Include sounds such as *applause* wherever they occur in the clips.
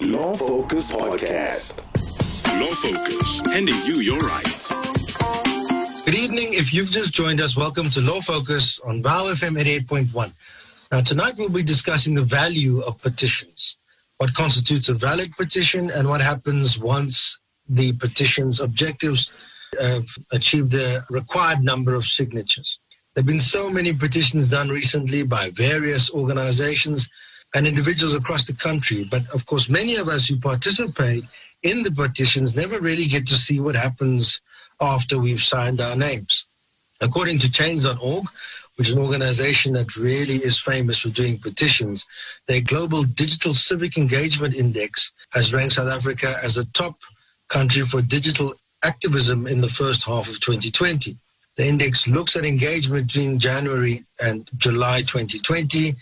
Law Focus Podcast. Law Focus, handing you your rights. Good evening. If you've just joined us, welcome to Law Focus on Vow FM 88.1. Now, tonight we'll be discussing the value of petitions, what constitutes a valid petition, and what happens once the petition's objectives have achieved the required number of signatures. There have been so many petitions done recently by various organizations and individuals across the country. But of course, many of us who participate in the petitions never really get to see what happens after we've signed our names. According to Change.org, which is an organization that really is famous for doing petitions, their Global Digital Civic Engagement Index has ranked South Africa as the top country for digital activism in the first half of 2020. The index looks at engagement between January and July 2020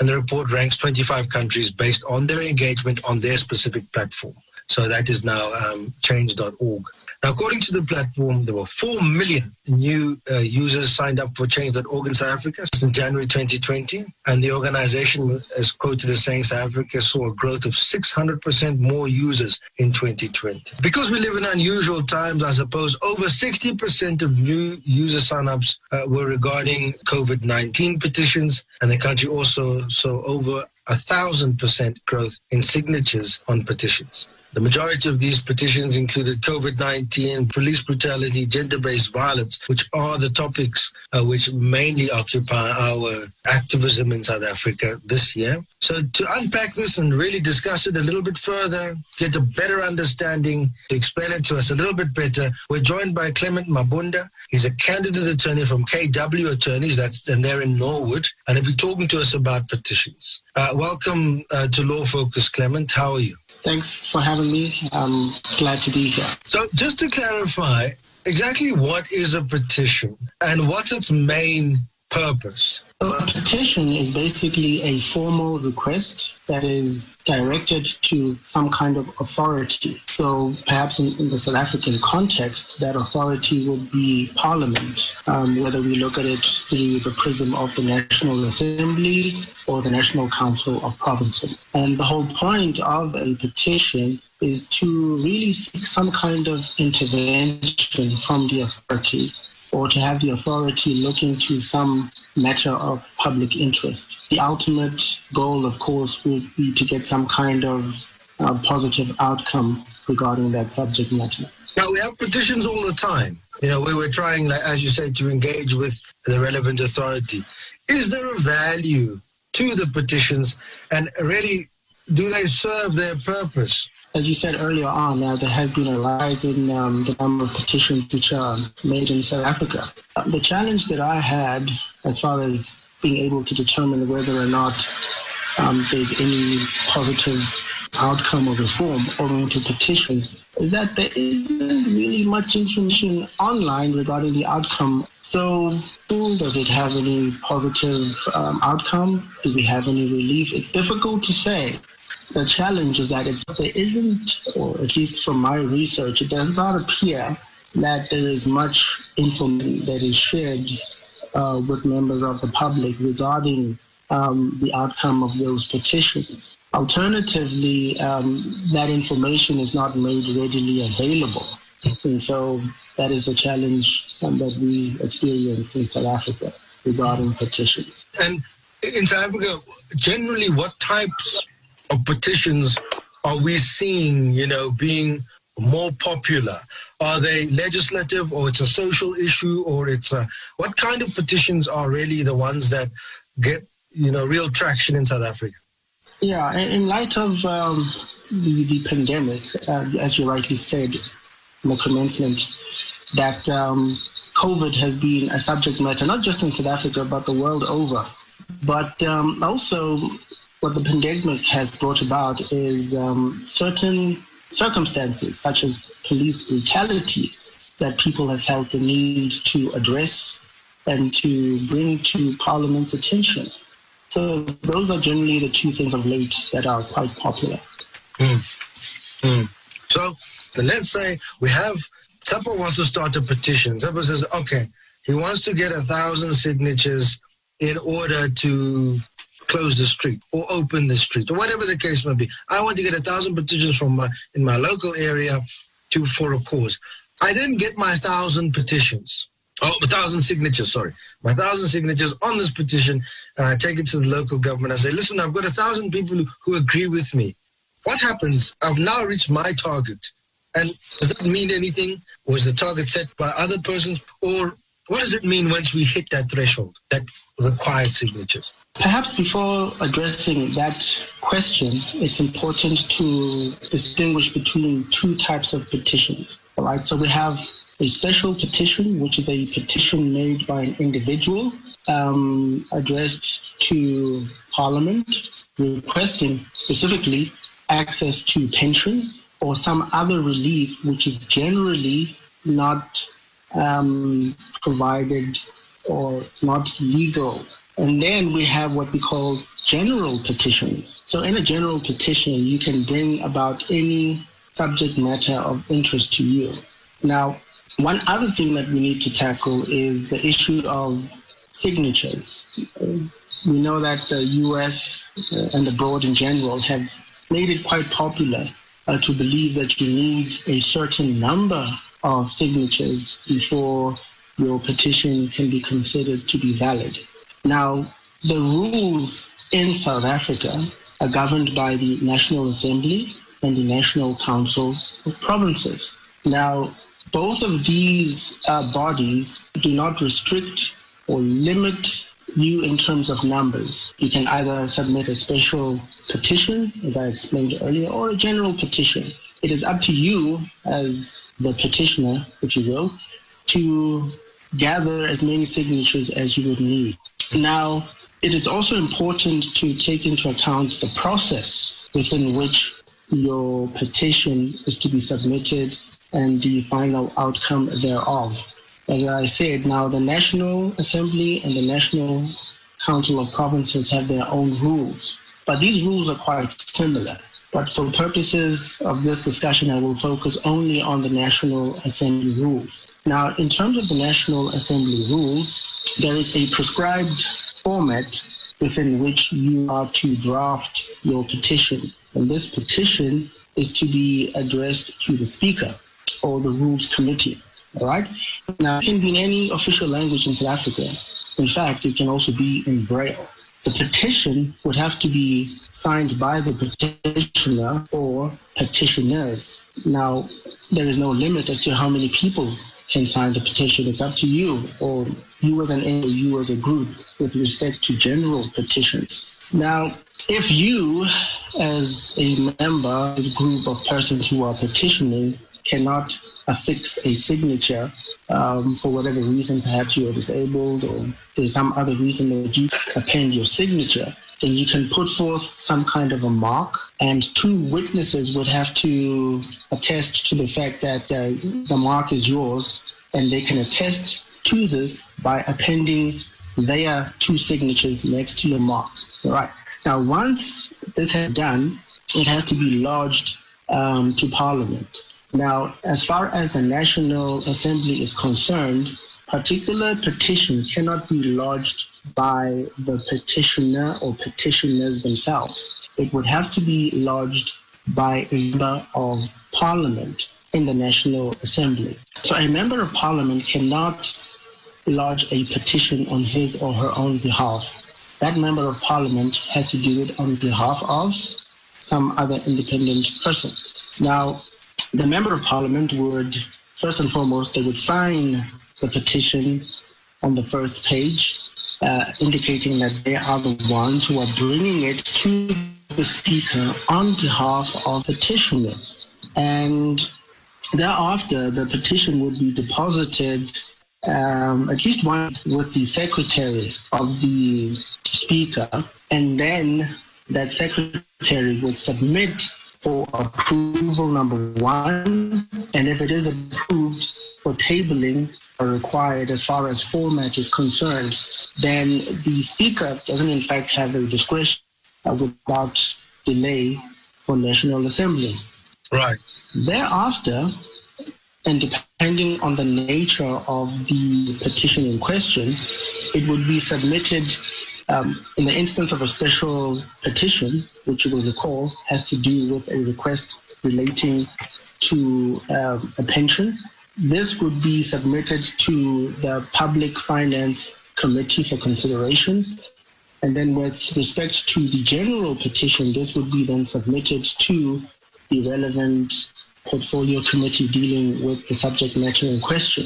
and the report ranks 25 countries based on their engagement on their specific platform. So that is now um, change.org. Now, according to the platform, there were 4 million new uh, users signed up for Change.org in South Africa since January 2020. And the organization is quoted as saying South Africa saw a growth of 600% more users in 2020. Because we live in unusual times, I suppose over 60% of new user signups uh, were regarding COVID 19 petitions. And the country also saw over a thousand percent growth in signatures on petitions. The majority of these petitions included COVID 19, police brutality, gender based violence, which are the topics uh, which mainly occupy our activism in South Africa this year. So, to unpack this and really discuss it a little bit further, get a better understanding, to explain it to us a little bit better, we're joined by Clement Mabunda. He's a candidate attorney from KW Attorneys, that's and they're in Norwood, and he'll be talking to us about petitions. Uh, welcome uh, to Law Focus, Clement. How are you? Thanks for having me. I'm glad to be here. So, just to clarify, exactly what is a petition and what's its main purpose? A petition is basically a formal request that is directed to some kind of authority. So perhaps in, in the South African context, that authority would be Parliament, um, whether we look at it through the prism of the National Assembly or the National Council of Provinces. And the whole point of a petition is to really seek some kind of intervention from the authority or to have the authority look into some matter of public interest. The ultimate goal, of course, would be to get some kind of uh, positive outcome regarding that subject matter. Now, we have petitions all the time. You know, we were trying, like, as you said, to engage with the relevant authority. Is there a value to the petitions and really do they serve their purpose? As you said earlier on, uh, there has been a rise in um, the number of petitions which are made in South Africa. Uh, the challenge that I had as far as being able to determine whether or not um, there's any positive outcome or reform to petitions is that there isn't really much information online regarding the outcome. So, does it have any positive um, outcome? Do we have any relief? It's difficult to say the challenge is that it's, there isn't, or at least from my research, it does not appear that there is much information that is shared uh, with members of the public regarding um, the outcome of those petitions. Alternatively, um, that information is not made readily available. And so that is the challenge um, that we experience in South Africa regarding petitions. And in South Africa, generally, what types of petitions are we seeing, you know, being more popular? Are they legislative or it's a social issue or it's a, what kind of petitions are really the ones that get, you know, real traction in South Africa? Yeah, in light of um, the, the, pandemic, uh, as you rightly said in the commencement, that um, COVID has been a subject matter, not just in South Africa, but the world over. But um, also what the pandemic has brought about is um, certain circumstances, such as police brutality, that people have felt the need to address and to bring to Parliament's attention. So those are generally the two things of late that are quite popular. Mm. Mm. So let's say we have Tupper wants to start a petition. Tupper says, okay, he wants to get a thousand signatures in order to close the street or open the street or whatever the case may be. I want to get a thousand petitions from my in my local area to for a cause. I didn't get my thousand petitions. Oh, a thousand signatures, sorry. My thousand signatures on this petition, and I take it to the local government. I say, listen, I've got a thousand people who, who agree with me. What happens? I've now reached my target. And does that mean anything? Was the target set by other persons? Or what does it mean once we hit that threshold, that required signatures? Perhaps before addressing that question, it's important to distinguish between two types of petitions. All right, so we have a special petition, which is a petition made by an individual um, addressed to Parliament, requesting specifically access to pension or some other relief, which is generally not um, provided or not legal. And then we have what we call general petitions. So, in a general petition, you can bring about any subject matter of interest to you. Now, one other thing that we need to tackle is the issue of signatures. We know that the US uh, and abroad in general have made it quite popular uh, to believe that you need a certain number of signatures before your petition can be considered to be valid. Now, the rules in South Africa are governed by the National Assembly and the National Council of Provinces. Now, both of these uh, bodies do not restrict or limit you in terms of numbers. You can either submit a special petition, as I explained earlier, or a general petition. It is up to you as the petitioner, if you will, to gather as many signatures as you would need. Now, it is also important to take into account the process within which your petition is to be submitted and the final outcome thereof. As I said, now the National Assembly and the National Council of Provinces have their own rules, but these rules are quite similar. But for purposes of this discussion, I will focus only on the National Assembly rules. Now, in terms of the National Assembly rules, there is a prescribed format within which you are to draft your petition. And this petition is to be addressed to the Speaker or the Rules Committee. All right. Now, it can be in any official language in South Africa. In fact, it can also be in Braille. The petition would have to be signed by the petitioner or petitioners. Now, there is no limit as to how many people can sign the petition. It's up to you, or you as an you as a group, with respect to general petitions. Now, if you, as a member, as a group of persons who are petitioning, cannot affix a signature um, for whatever reason, perhaps you are disabled or there's some other reason that you append your signature, then you can put forth some kind of a mark, and two witnesses would have to attest to the fact that uh, the mark is yours, and they can attest to this by appending their two signatures next to your mark. All right. Now, once this has done, it has to be lodged um, to Parliament. Now, as far as the National Assembly is concerned, particular petition cannot be lodged by the petitioner or petitioners themselves. It would have to be lodged by a member of parliament in the National Assembly. So a member of parliament cannot lodge a petition on his or her own behalf. That member of parliament has to do it on behalf of some other independent person. Now, the member of parliament would, first and foremost, they would sign the petition on the first page, uh, indicating that they are the ones who are bringing it to the speaker on behalf of petitioners. And thereafter, the petition would be deposited um, at least one with the secretary of the speaker, and then that secretary would submit for approval number one, and if it is approved for tabling are required as far as format is concerned, then the speaker doesn't in fact have the discretion without delay for National Assembly. Right. Thereafter, and depending on the nature of the petition in question, it would be submitted Um, in the instance of a special petition, which you will recall has to do with a request relating to um, a pension, this would be submitted to the Public Finance Committee for consideration. And then, with respect to the general petition, this would be then submitted to the relevant portfolio committee dealing with the subject matter in question.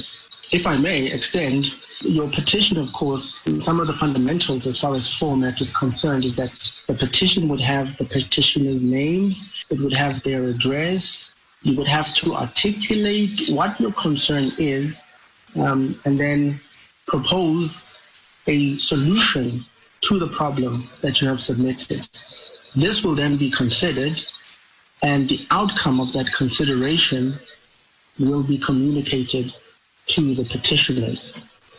If I may extend, your petition, of course, some of the fundamentals as far as format is concerned is that the petition would have the petitioner's names, it would have their address, you would have to articulate what your concern is, um, and then propose a solution to the problem that you have submitted. This will then be considered, and the outcome of that consideration will be communicated to the petitioners.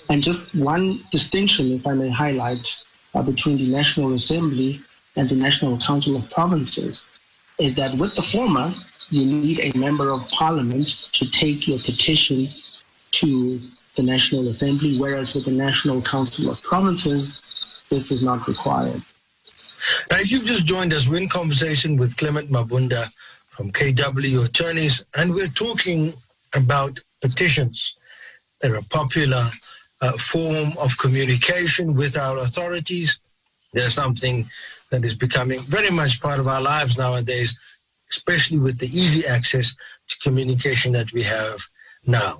And just one distinction, if I may highlight, uh, between the National Assembly and the National Council of Provinces is that with the former, you need a member of parliament to take your petition to the National Assembly, whereas with the National Council of Provinces, this is not required. Now, if you've just joined us, we're in conversation with Clement Mabunda from KW Attorneys, and we're talking about petitions. They're a popular uh, form of communication with our authorities. They're something that is becoming very much part of our lives nowadays, especially with the easy access to communication that we have now.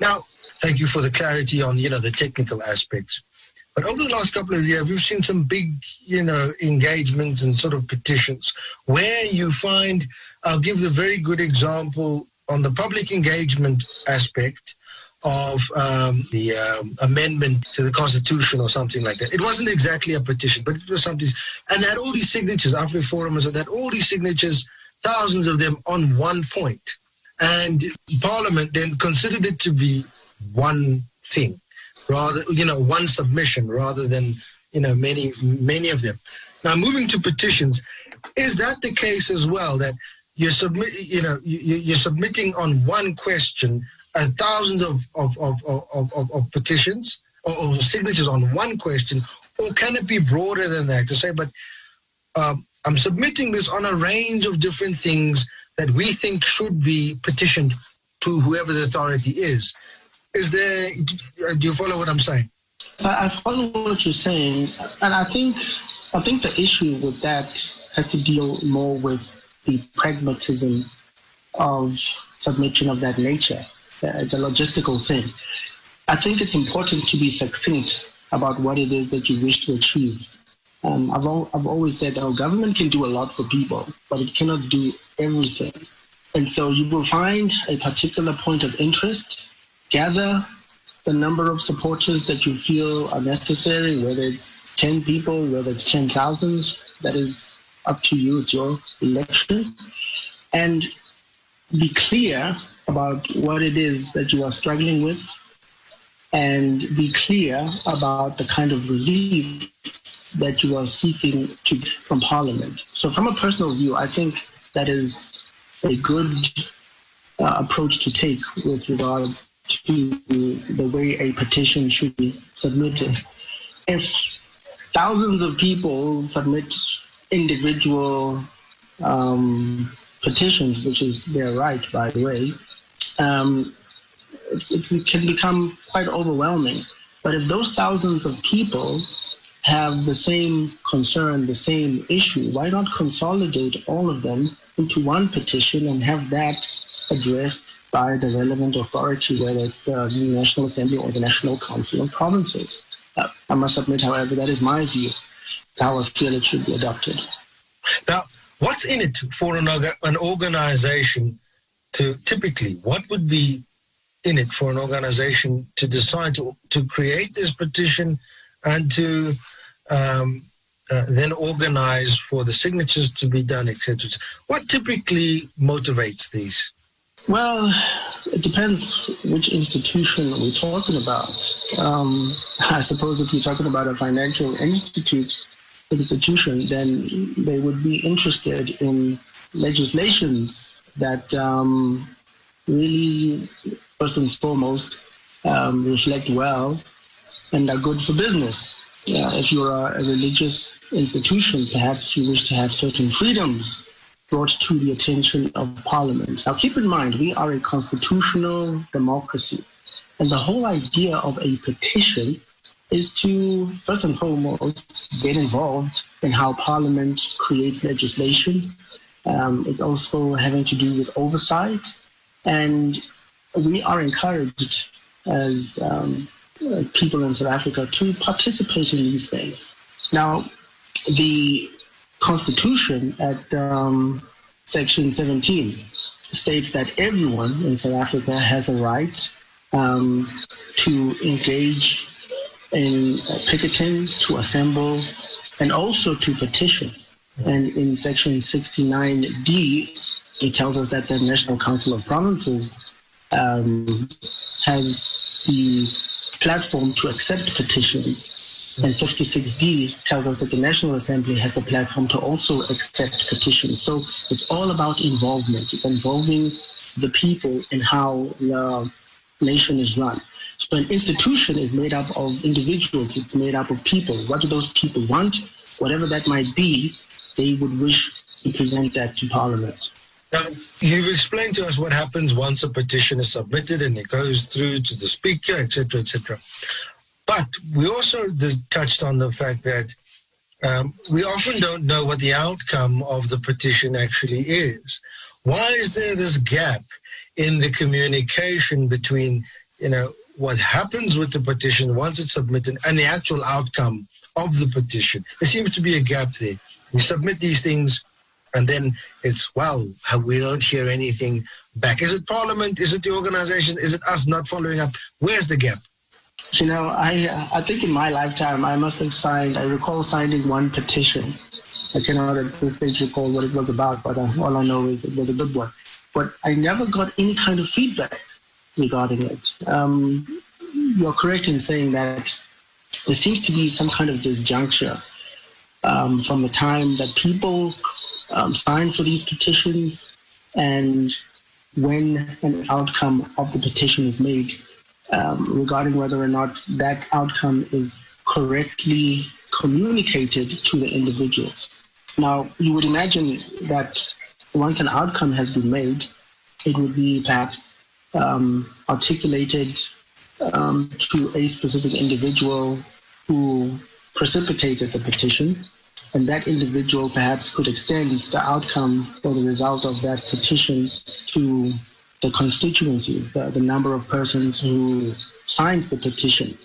Now, thank you for the clarity on you know the technical aspects. But over the last couple of years, we've seen some big, you know, engagements and sort of petitions where you find, I'll give the very good example on the public engagement aspect of um, the um, amendment to the constitution or something like that. It wasn't exactly a petition, but it was something, and they had all these signatures. AfriForum and so that all these signatures, thousands of them on one point, and Parliament then considered it to be one thing, rather you know one submission rather than you know many many of them. Now moving to petitions, is that the case as well that you're submit you know you, you're submitting on one question uh, thousands of, of, of, of, of, of petitions or, or, signatures on one question, or can it be broader than that to say, but um, I'm submitting this on a range of different things that we think should be petitioned to whoever the authority is. Is there, do you follow what I'm saying? I follow what you're saying, and I think I think the issue with that has to deal more with the pragmatism of submission of that nature. Uh, it's a logistical thing. I think it's important to be succinct about what it is that you wish to achieve. Um, I've, al- I've always said our government can do a lot for people, but it cannot do everything. And so you will find a particular point of interest, gather the number of supporters that you feel are necessary, whether it's 10 people, whether it's 10,000, that is up to you, it's your election. And be clear about what it is that you are struggling with and be clear about the kind of relief that you are seeking to, from Parliament. So, from a personal view, I think that is a good uh, approach to take with regards to the way a petition should be submitted. If thousands of people submit individual um, petitions, which is their right, by the way, um, it, it can become quite overwhelming. But if those thousands of people have the same concern, the same issue, why not consolidate all of them into one petition and have that addressed by the relevant authority, whether it's the National Assembly or the National Council of Provinces? Uh, I must admit, however, that is my view, how I feel it should be adopted. Now, what's in it for an, an organization to typically what would be in it for an organization to decide to, to create this petition and to um, uh, then organize for the signatures to be done, etc. What typically motivates these? Well, it depends which institution we're talking about. Um, I suppose if you're talking about a financial institute institution, then they would be interested in legislations that um, really, first and foremost, um, reflect well and are good for business. uh, if you're a religious institution, perhaps you wish to have certain freedoms brought to the attention of Parliament. Now, keep in mind, we are a constitutional democracy. And the whole idea of a petition is to, first and foremost, get involved in how Parliament creates legislation. Um, it's also having to do with oversight. And we are encouraged as, um, as people in South Africa to participate in these things. Now, the Constitution at um, Section 17 states that everyone in South Africa has a right um, to engage in picketing, to assemble, and also to petition. And in Section 69D, it tells us that the National Council of Provinces um, has the platform to accept petitions and 56D tells us that the National Assembly has the platform to also accept petitions. So it's all about involvement. It's involving the people in how the nation is run. So an institution is made up of individuals. It's made up of people. What do those people want? Whatever that might be, they would wish to present that to Parliament. Now, you've explained to us what happens once a petition is submitted and it goes through to the speaker, etc., etc. But we also touched on the fact that um, we often don't know what the outcome of the petition actually is. Why is there this gap in the communication between, you know, what happens with the petition once it's submitted and the actual outcome of the petition? There seems to be a gap there. We submit these things, and then it's well, we don't hear anything back. Is it Parliament? Is it the organization? Is it us not following up? Where's the gap? You know, I I think in my lifetime I must have signed. I recall signing one petition. I cannot at this stage recall what it was about, but uh, all I know is it was a good one. But I never got any kind of feedback regarding it. Um, you're correct in saying that there seems to be some kind of disjuncture um, from the time that people um, sign for these petitions and when an outcome of the petition is made um, regarding whether or not that outcome is correctly communicated to the individuals. Now, you would imagine that once an outcome has been made, it would be perhaps um, articulated um, to a specific individual who precipitated the petition, and that individual perhaps could extend the outcome or the result of that petition to the constituencies, the, the number of persons who signs the petition.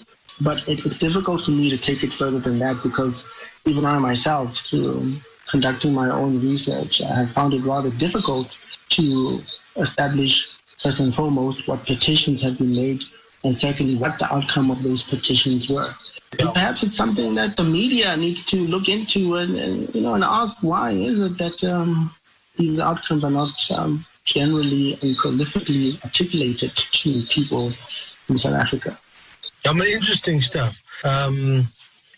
But it, it's difficult for me to take it further than that because even I myself, through conducting my own research, I have found it rather difficult to establish, first and foremost, what petitions have been made, and secondly, what the outcome of those petitions were. And perhaps it's something that the media needs to look into and, and you know and ask why is it that um, these outcomes are not um, generally and prolifically articulated to people in South Africa. I mean, interesting stuff. Um,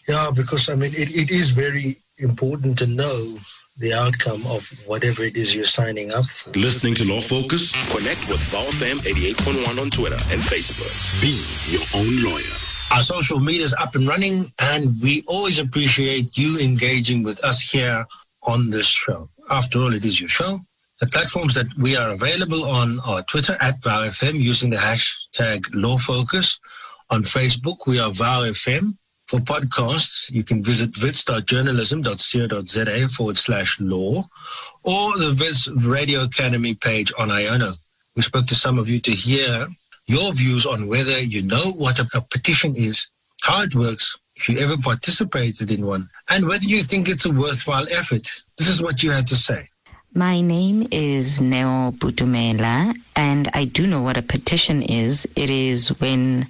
yeah, because I mean, it, it is very important to know the outcome of whatever it is you're signing up for. Listening to Law Focus? Connect with VowFM 88.1 on Twitter and Facebook. Be your own lawyer. Our social media is up and running, and we always appreciate you engaging with us here on this show. After all, it is your show. The platforms that we are available on are Twitter at VowFM using the hashtag LawFocus. On Facebook, we are VowFM. For podcasts, you can visit viz.journalism.co.za forward slash law or the Wits Radio Academy page on Iono. We spoke to some of you to hear your views on whether you know what a, a petition is, how it works, if you ever participated in one, and whether you think it's a worthwhile effort. This is what you had to say. My name is Neo Butumela, and I do know what a petition is. It is when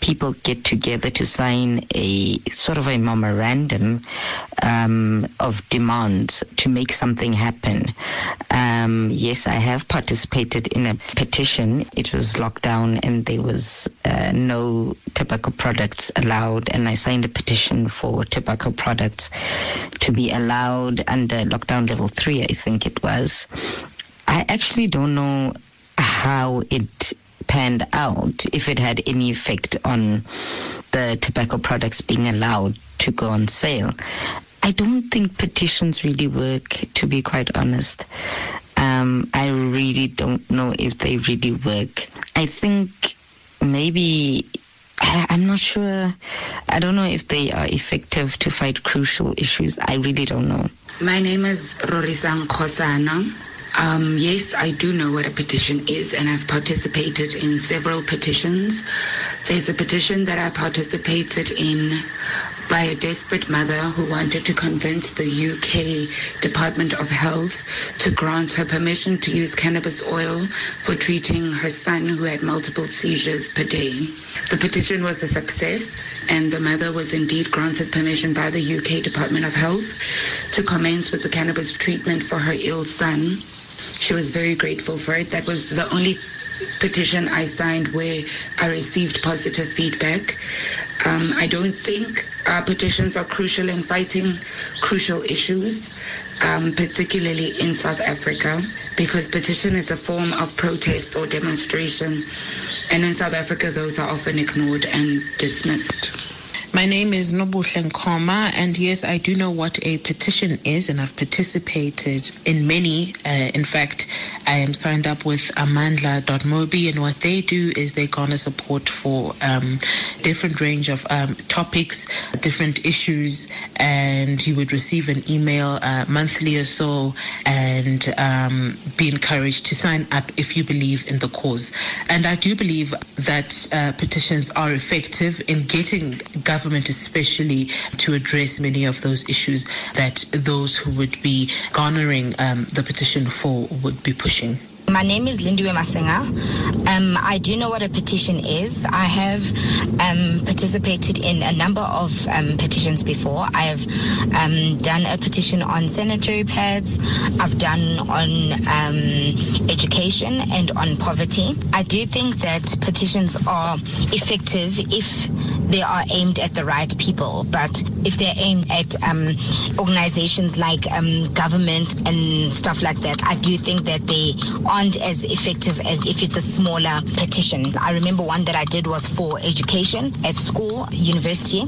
people get together to sign a sort of a memorandum um, of demands to make something happen. Um, yes, I have participated in a petition. It was lockdown and there was uh, no tobacco products allowed, and I signed a petition for tobacco products to be allowed under lockdown level three, I think it was. I actually don't know how it panned out, if it had any effect on the tobacco products being allowed to go on sale. I don't think petitions really work, to be quite honest. Um, I really don't know if they really work. I think maybe I, am not sure. I don't know if they are effective to fight crucial issues. I really don't know. My name is Rorisang Khosana. Um, yes, I do know what a petition is, and I've participated in several petitions. There's a petition that I participated in by a desperate mother who wanted to convince the UK Department of Health to grant her permission to use cannabis oil for treating her son who had multiple seizures per day. The petition was a success, and the mother was indeed granted permission by the UK Department of Health to commence with the cannabis treatment for her ill son. She was very grateful for it. That was the only petition I signed where I received positive feedback. Um, I don't think uh, petitions are crucial in fighting crucial issues, um, particularly in South Africa, because petition is a form of protest or demonstration. And in South Africa, those are often ignored and dismissed. My name is Nobuhle Nkoma, and yes, I do know what a petition is, and I've participated in many. Uh, in fact, I am signed up with Amandla.mobi, and what they do is they garner support for um, different range of um, topics, different issues, and you would receive an email uh, monthly or so, and um, be encouraged to sign up if you believe in the cause. And I do believe that uh, petitions are effective in getting government government, especially to address many of those issues that those who would be garnering um, the petition for would be pushing. My name is Lindiwe Masinga. Um, I do know what a petition is. I have um, participated in a number of um, petitions before. I have um, done a petition on sanitary pads. I've done on um, education and on poverty. I do think that petitions are effective if they are aimed at the right people. But if they're aimed at um, organizations like governments and stuff like that, I do think that they are aren't as effective as if it's a smaller petition. I remember one that I did was for education at school, university,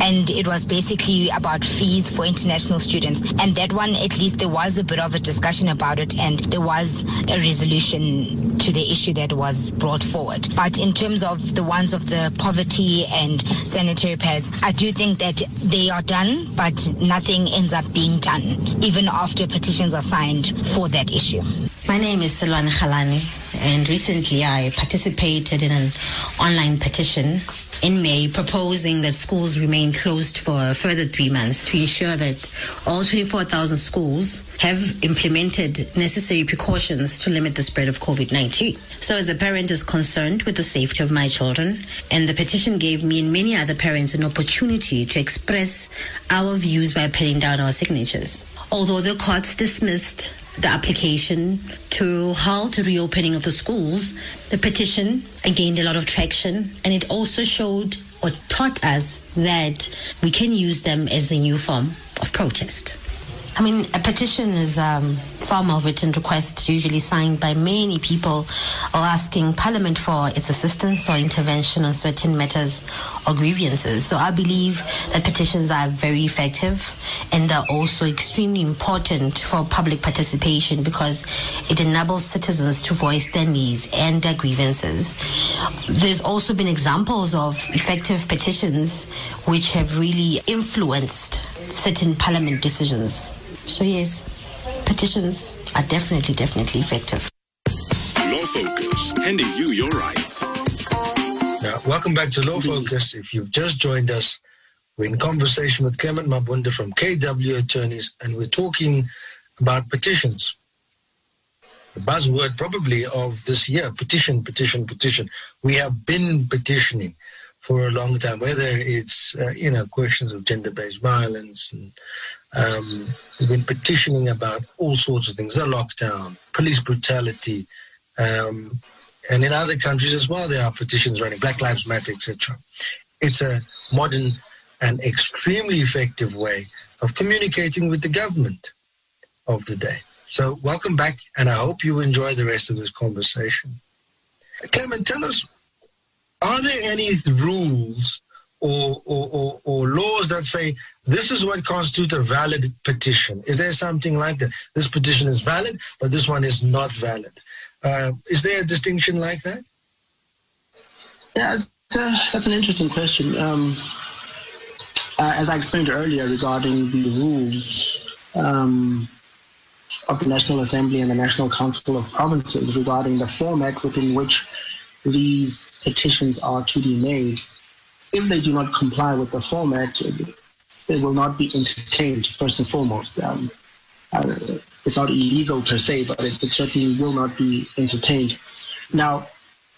and it was basically about fees for international students. And that one, at least there was a bit of a discussion about it and there was a resolution to the issue that was brought forward. But in terms of the ones of the poverty and sanitary pads, I do think that they are done, but nothing ends up being done, even after petitions are signed for that issue. My name is Silwan Khalani, and recently I participated in an online petition in May proposing that schools remain closed for a further three months to ensure that all 24,000 schools have implemented necessary precautions to limit the spread of COVID 19. So, as a parent is concerned with the safety of my children, and the petition gave me and many other parents an opportunity to express our views by putting down our signatures. Although the courts dismissed the application to halt the reopening of the schools, the petition gained a lot of traction and it also showed or taught us that we can use them as a new form of protest. I mean, a petition is a um, form of written request usually signed by many people or asking Parliament for its assistance or intervention on certain matters or grievances. So I believe that petitions are very effective and they're also extremely important for public participation because it enables citizens to voice their needs and their grievances. There's also been examples of effective petitions which have really influenced certain parliament decisions. So, yes, petitions are definitely, definitely effective. Law Focus, handing you your rights. Now, welcome back to Law Focus. If you've just joined us, we're in conversation with Clement Mabunda from KW Attorneys, and we're talking about petitions. The buzzword probably of this year petition, petition, petition. We have been petitioning for a long time, whether it's uh, you know questions of gender-based violence, and um, we've been petitioning about all sorts of things: the lockdown, police brutality, um, and in other countries as well, there are petitions running, Black Lives Matter, etc. It's a modern and extremely effective way of communicating with the government of the day. So, welcome back, and I hope you enjoy the rest of this conversation. Clement, tell us are there any rules or, or, or, or laws that say this is what constitutes a valid petition? Is there something like that? This petition is valid, but this one is not valid. Uh, is there a distinction like that? Yeah, that's an interesting question. Um, uh, as I explained earlier regarding the rules um, of the National Assembly and the National Council of Provinces regarding the format within which these petitions are to be made, if they do not comply with the format, they will not be entertained, first and foremost. Um, uh, it's not illegal per se, but it, it certainly will not be entertained. Now,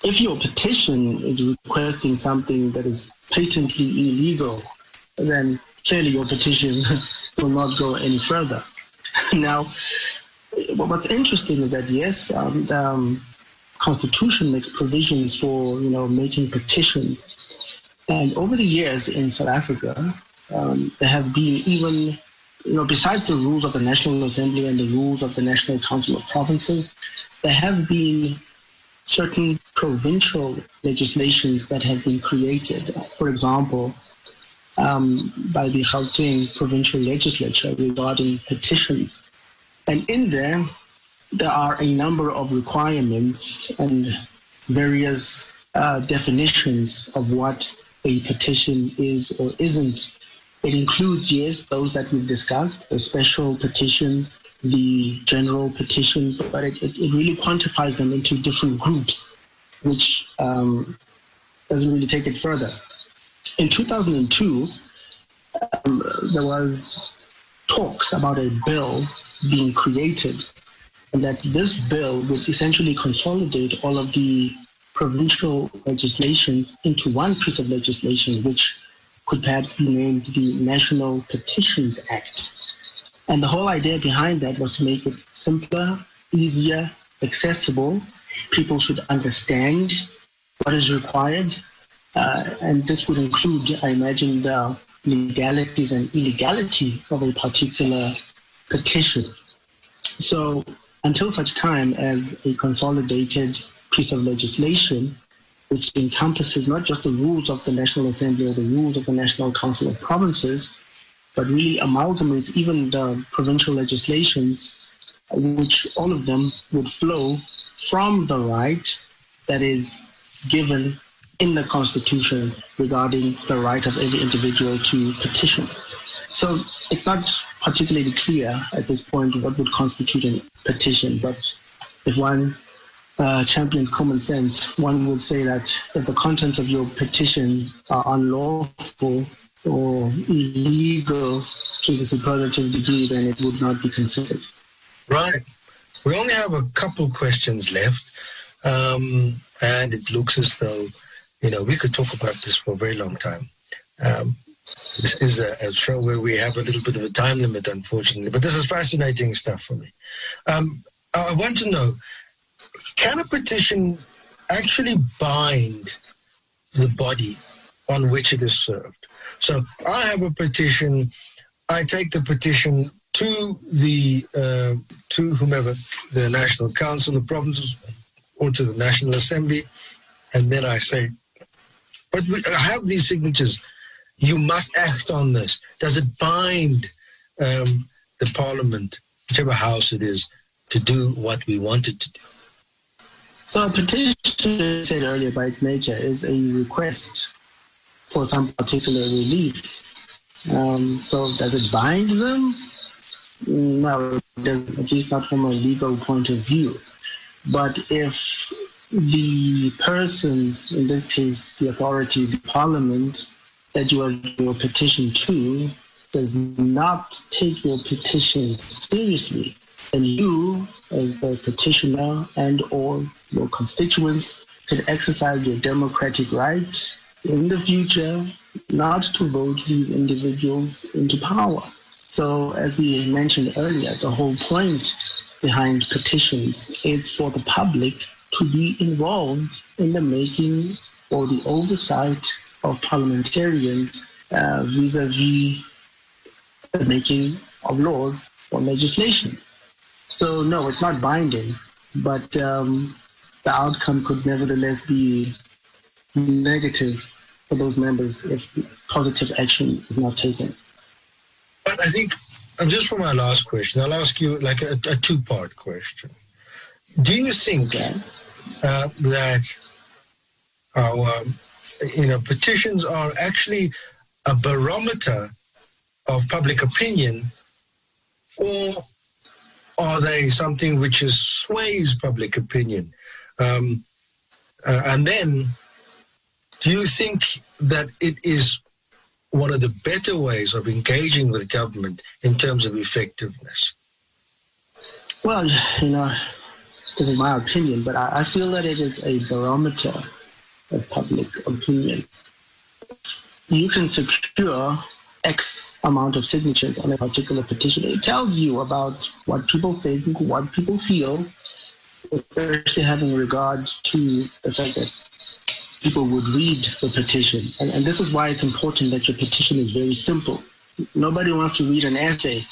if your petition is requesting something that is patently illegal, then clearly your petition *laughs* will not go any further. *laughs* now, what's interesting is that yes, um, um, Constitution makes provisions for you know making petitions, and over the years in South Africa, um, there have been even you know besides the rules of the National Assembly and the rules of the National Council of Provinces, there have been certain provincial legislations that have been created. For example, um, by the Gauteng provincial legislature regarding petitions. And in there, there are a number of requirements and various uh, definitions of what a petition is or isn't. It includes, yes, those that we've discussed, the special petition, the general petition, but it, it, really quantifies them into different groups, which um, doesn't really take it further. In 2002, um, there was talks about a bill being created, that this bill would essentially consolidate all of the provincial legislations into one piece of legislation, which could perhaps be named the National Petitions Act. And the whole idea behind that was to make it simpler, easier, accessible. People should understand what is required. Uh, and this would include, I imagine, the legalities and illegality of a particular petition. So until such time as a consolidated piece of legislation which encompasses not just the rules of the National Assembly or the rules of the National Council of Provinces, but really amalgamates even the provincial legislations, which all of them would flow from the right that is given in the Constitution regarding the right of every individual to petition. So it's not particularly clear at this point what would constitute a petition, but if one uh, champions common sense, one would say that if the contents of your petition are unlawful or illegal to the superlative degree, then it would not be considered. Right. We only have a couple questions left, um, and it looks as though you know we could talk about this for a very long time. Um, this is a, a, show where we have a little bit of a time limit, unfortunately, but this is fascinating stuff for me. Um, I want to know can a petition actually bind the body on which it is served? So I have a petition. I take the petition to the uh, to whomever, the National Council of Provinces, or to the National Assembly, and then I say, "But we, I have these signatures. You must act on this." Does it bind um, the Parliament, whichever house it is, to do what we want it to do? So a petition, as said earlier by its nature, is a request for some particular relief. Um, so does it bind them? No, it doesn't, at least not from a legal point of view. But if the persons, in this case the authority, the parliament, that you are your petition to, does not take your petition seriously, and you, as the petitioner and or your constituents, can exercise your democratic right in the future not to vote these individuals into power. So, as we mentioned earlier, the whole point behind petitions is for the public to be involved in the making or the oversight of parliamentarians vis a vis the making of laws or legislation. So, no, it's not binding, but um, the outcome could nevertheless be negative for those members if positive action is not taken. But I think, um, just for my last question, I'll ask you like a, a two part question. Do you think uh, that our, um, you know, petitions are actually a barometer of public opinion, or are they something which is sways public opinion? Um, uh, and then, do you think that it is one of the better ways of engaging with government in terms of effectiveness? Well, you know, this is my opinion, but I, I feel that it is a barometer of public opinion. You can secure X amount of signatures on a particular petition. It tells you about what people think, what people feel, especially having regard to the fact that people would read the petition. And, and this is why it's important that your petition is very simple. Nobody wants to read an essay.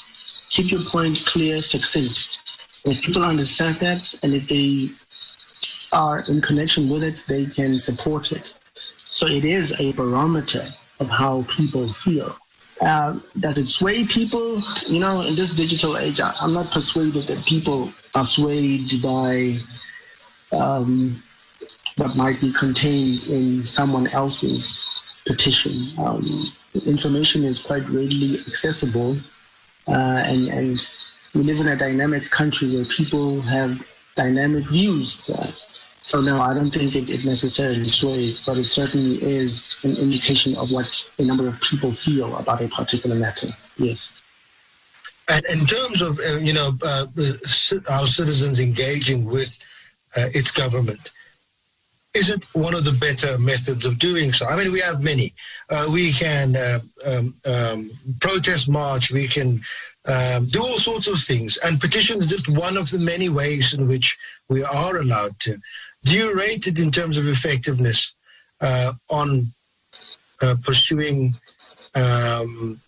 Keep your point clear, succinct. If people understand that and if they are in connection with it, they can support it. So it is a barometer of how people feel. Uh, does it sway people? You know, in this digital age, I, am not persuaded that people are swayed by um, what might be contained in someone else's petition. Um, information is quite readily accessible, uh, and, and we live in a dynamic country where people have dynamic views. Uh, so no, I don't think it, it, necessarily sways, but it certainly is an indication of what a number of people feel about a particular matter. Yes. And in terms of uh, you know uh, our citizens engaging with uh, its government, is it one of the better methods of doing so? I mean, we have many. Uh, we can uh, um, um, protest march. We can um, do all sorts of things, and petition is just one of the many ways in which we are allowed to. Do you rate it in terms of effectiveness uh, on uh, pursuing um,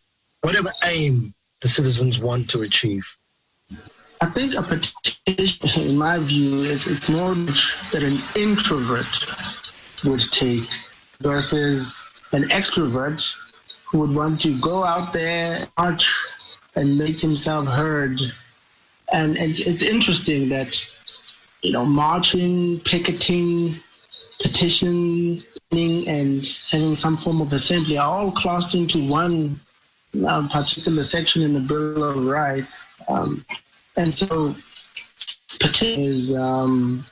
whatever aim the citizens want to achieve? I think a petition, in my view, it's, it's more that an introvert would take versus an extrovert who would want to go out there, march, and make himself heard. And it's, it's interesting that you know, marching, picketing, petitioning, and having some form of assembly are all classed into one uh, particular section in the Bill of Rights. Um, and so, petition is, um,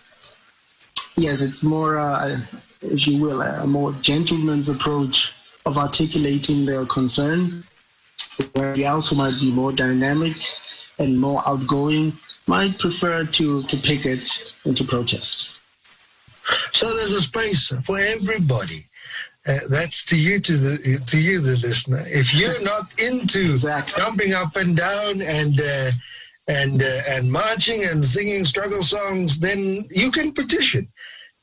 yes, it's more, uh, if you will, a more gentleman's approach of articulating their concern, where the also might be more dynamic and more outgoing might prefer to, to picket and to protest. So there's a space for everybody. Uh, that's to you, to the to you, the listener. If you're not into exactly. jumping up and down and uh, and uh, and marching and singing struggle songs, then you can petition.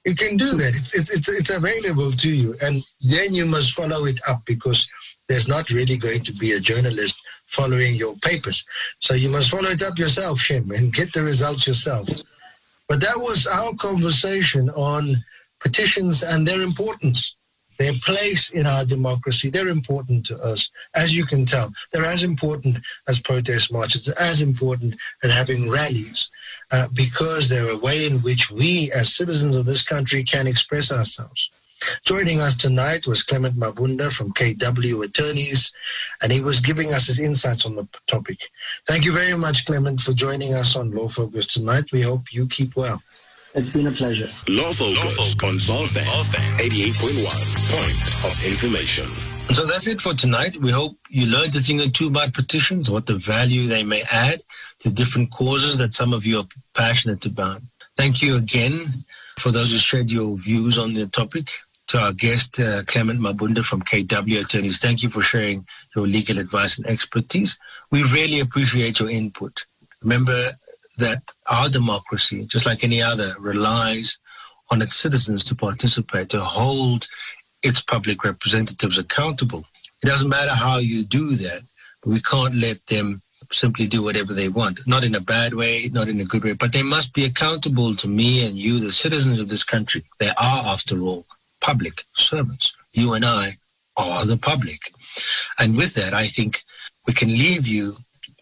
You can do that. It's, it's it's it's available to you, and then you must follow it up because there's not really going to be a journalist following your papers. So you must follow it up yourself, Shem, and get the results yourself. But that was our conversation on petitions and their importance, their place in our democracy. They're important to us, as you can tell. They're as important as protest marches, as important as having rallies, uh, because they're a way in which we, as citizens of this country, can express ourselves. Joining us tonight was Clement Mabunda from KW Attorneys, and he was giving us his insights on the topic. Thank you very much, Clement, for joining us on Law Focus tonight. We hope you keep well. It's been a pleasure. Law Focus, Law Focus on FM 88.1, point of information. So that's it for tonight. We hope you learned a thing or two about petitions, what the value they may add to different causes that some of you are passionate about. Thank you again for those who shared your views on the topic to our guest, uh, Clement Mabunda from KW Attorneys. Thank you for sharing your legal advice and expertise. We really appreciate your input. Remember that our democracy, just like any other, relies on its citizens to participate, to hold its public representatives accountable. It doesn't matter how you do that, we can't let them simply do whatever they want. Not in a bad way, not in a good way, but they must be accountable to me and you, the citizens of this country. They are, after all, public servants. You and I are the public. And with that, I think we can leave you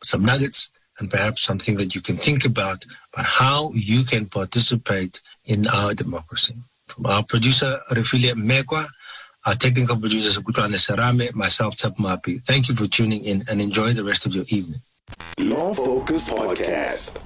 some nuggets and perhaps something that you can think about about how you can participate in our democracy. From our producer, Refilia Mekwa, our technical producer, Gutwane Sarame, myself, Tap Mapi. Thank you for tuning in and enjoy the rest of your evening. Law Focus Podcast.